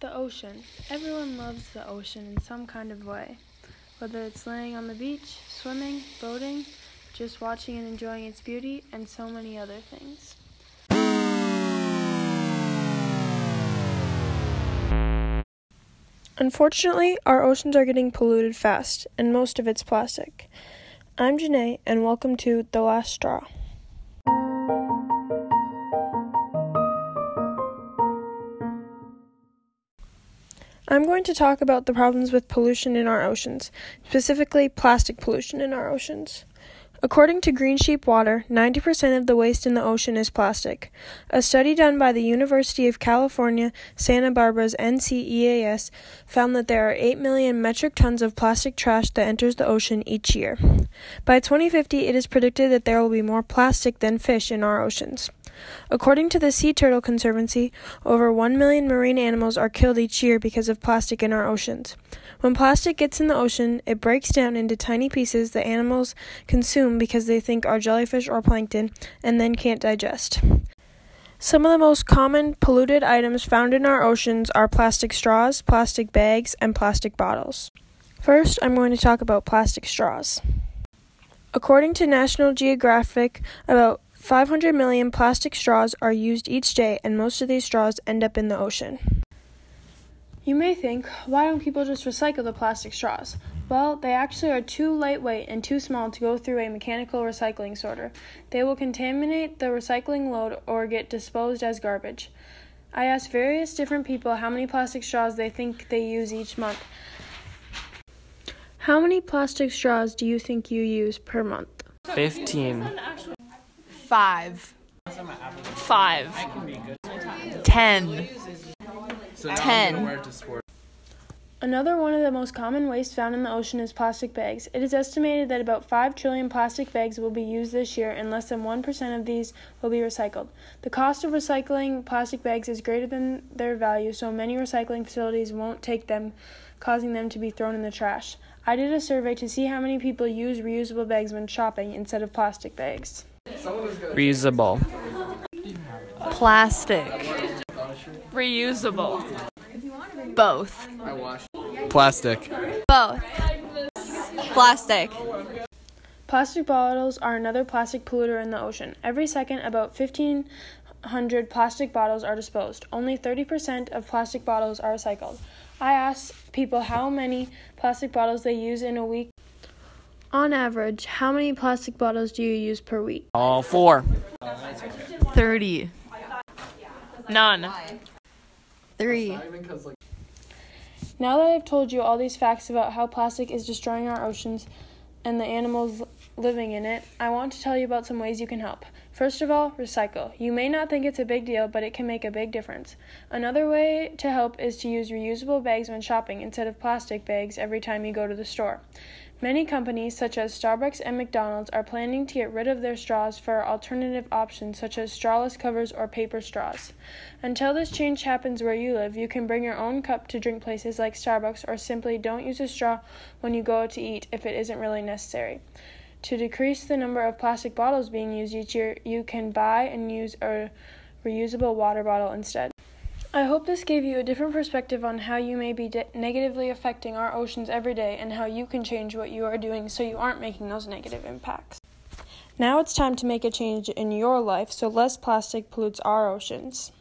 The ocean. Everyone loves the ocean in some kind of way. Whether it's laying on the beach, swimming, boating, just watching and enjoying its beauty, and so many other things. Unfortunately, our oceans are getting polluted fast, and most of it's plastic. I'm Janae, and welcome to The Last Straw. I'm going to talk about the problems with pollution in our oceans, specifically plastic pollution in our oceans. According to Green Sheep Water, 90% of the waste in the ocean is plastic. A study done by the University of California, Santa Barbara's NCEAS found that there are 8 million metric tons of plastic trash that enters the ocean each year. By 2050, it is predicted that there will be more plastic than fish in our oceans. According to the Sea Turtle Conservancy, over 1 million marine animals are killed each year because of plastic in our oceans. When plastic gets in the ocean, it breaks down into tiny pieces that animals consume because they think are jellyfish or plankton and then can't digest. Some of the most common polluted items found in our oceans are plastic straws, plastic bags, and plastic bottles. First, I'm going to talk about plastic straws. According to National Geographic, about 500 million plastic straws are used each day, and most of these straws end up in the ocean. You may think, why don't people just recycle the plastic straws? Well, they actually are too lightweight and too small to go through a mechanical recycling sorter. They will contaminate the recycling load or get disposed as garbage. I asked various different people how many plastic straws they think they use each month. How many plastic straws do you think you use per month? 15. Five. Five. Ten. Ten. Another one of the most common waste found in the ocean is plastic bags. It is estimated that about 5 trillion plastic bags will be used this year and less than 1% of these will be recycled. The cost of recycling plastic bags is greater than their value, so many recycling facilities won't take them, causing them to be thrown in the trash. I did a survey to see how many people use reusable bags when shopping instead of plastic bags. Reusable. Plastic. Reusable. Both. Plastic. Both. Plastic. Plastic bottles are another plastic polluter in the ocean. Every second, about 1,500 plastic bottles are disposed. Only 30% of plastic bottles are recycled. I asked people how many plastic bottles they use in a week. On average, how many plastic bottles do you use per week? All four. Thirty. None. Three. Now that I've told you all these facts about how plastic is destroying our oceans and the animals living in it, I want to tell you about some ways you can help. First of all, recycle. You may not think it's a big deal, but it can make a big difference. Another way to help is to use reusable bags when shopping instead of plastic bags every time you go to the store. Many companies, such as Starbucks and McDonald's, are planning to get rid of their straws for alternative options such as strawless covers or paper straws. Until this change happens where you live, you can bring your own cup to drink places like Starbucks or simply don't use a straw when you go to eat if it isn't really necessary. To decrease the number of plastic bottles being used each year, you can buy and use a reusable water bottle instead. I hope this gave you a different perspective on how you may be de- negatively affecting our oceans every day and how you can change what you are doing so you aren't making those negative impacts. Now it's time to make a change in your life so less plastic pollutes our oceans.